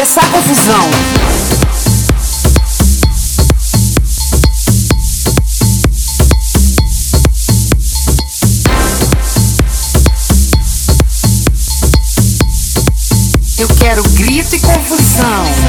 começar confusão. Eu quero grito e confusão.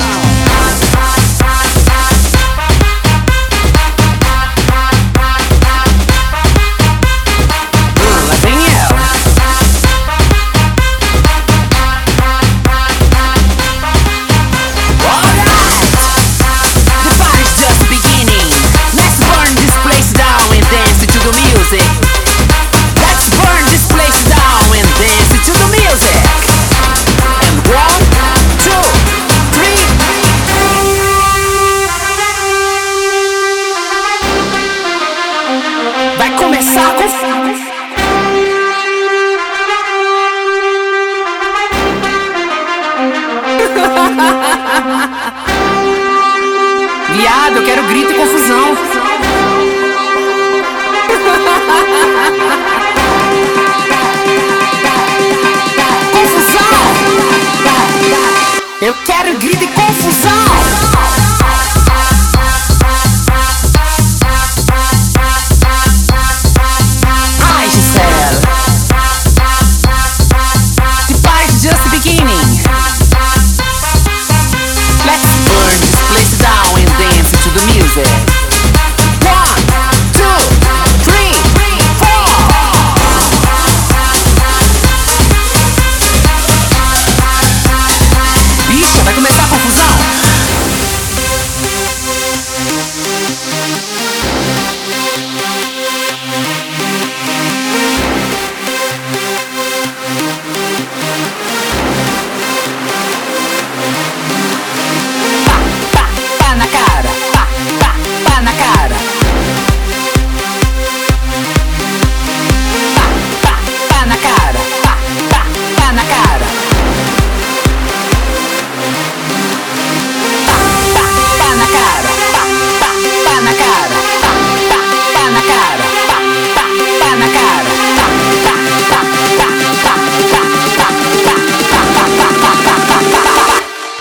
começar com. Viado, eu quero grito e confusão.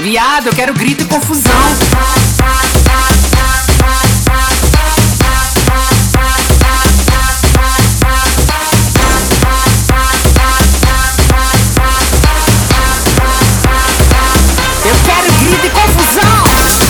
Viado, eu quero grito e confusão. Eu quero grito e confusão.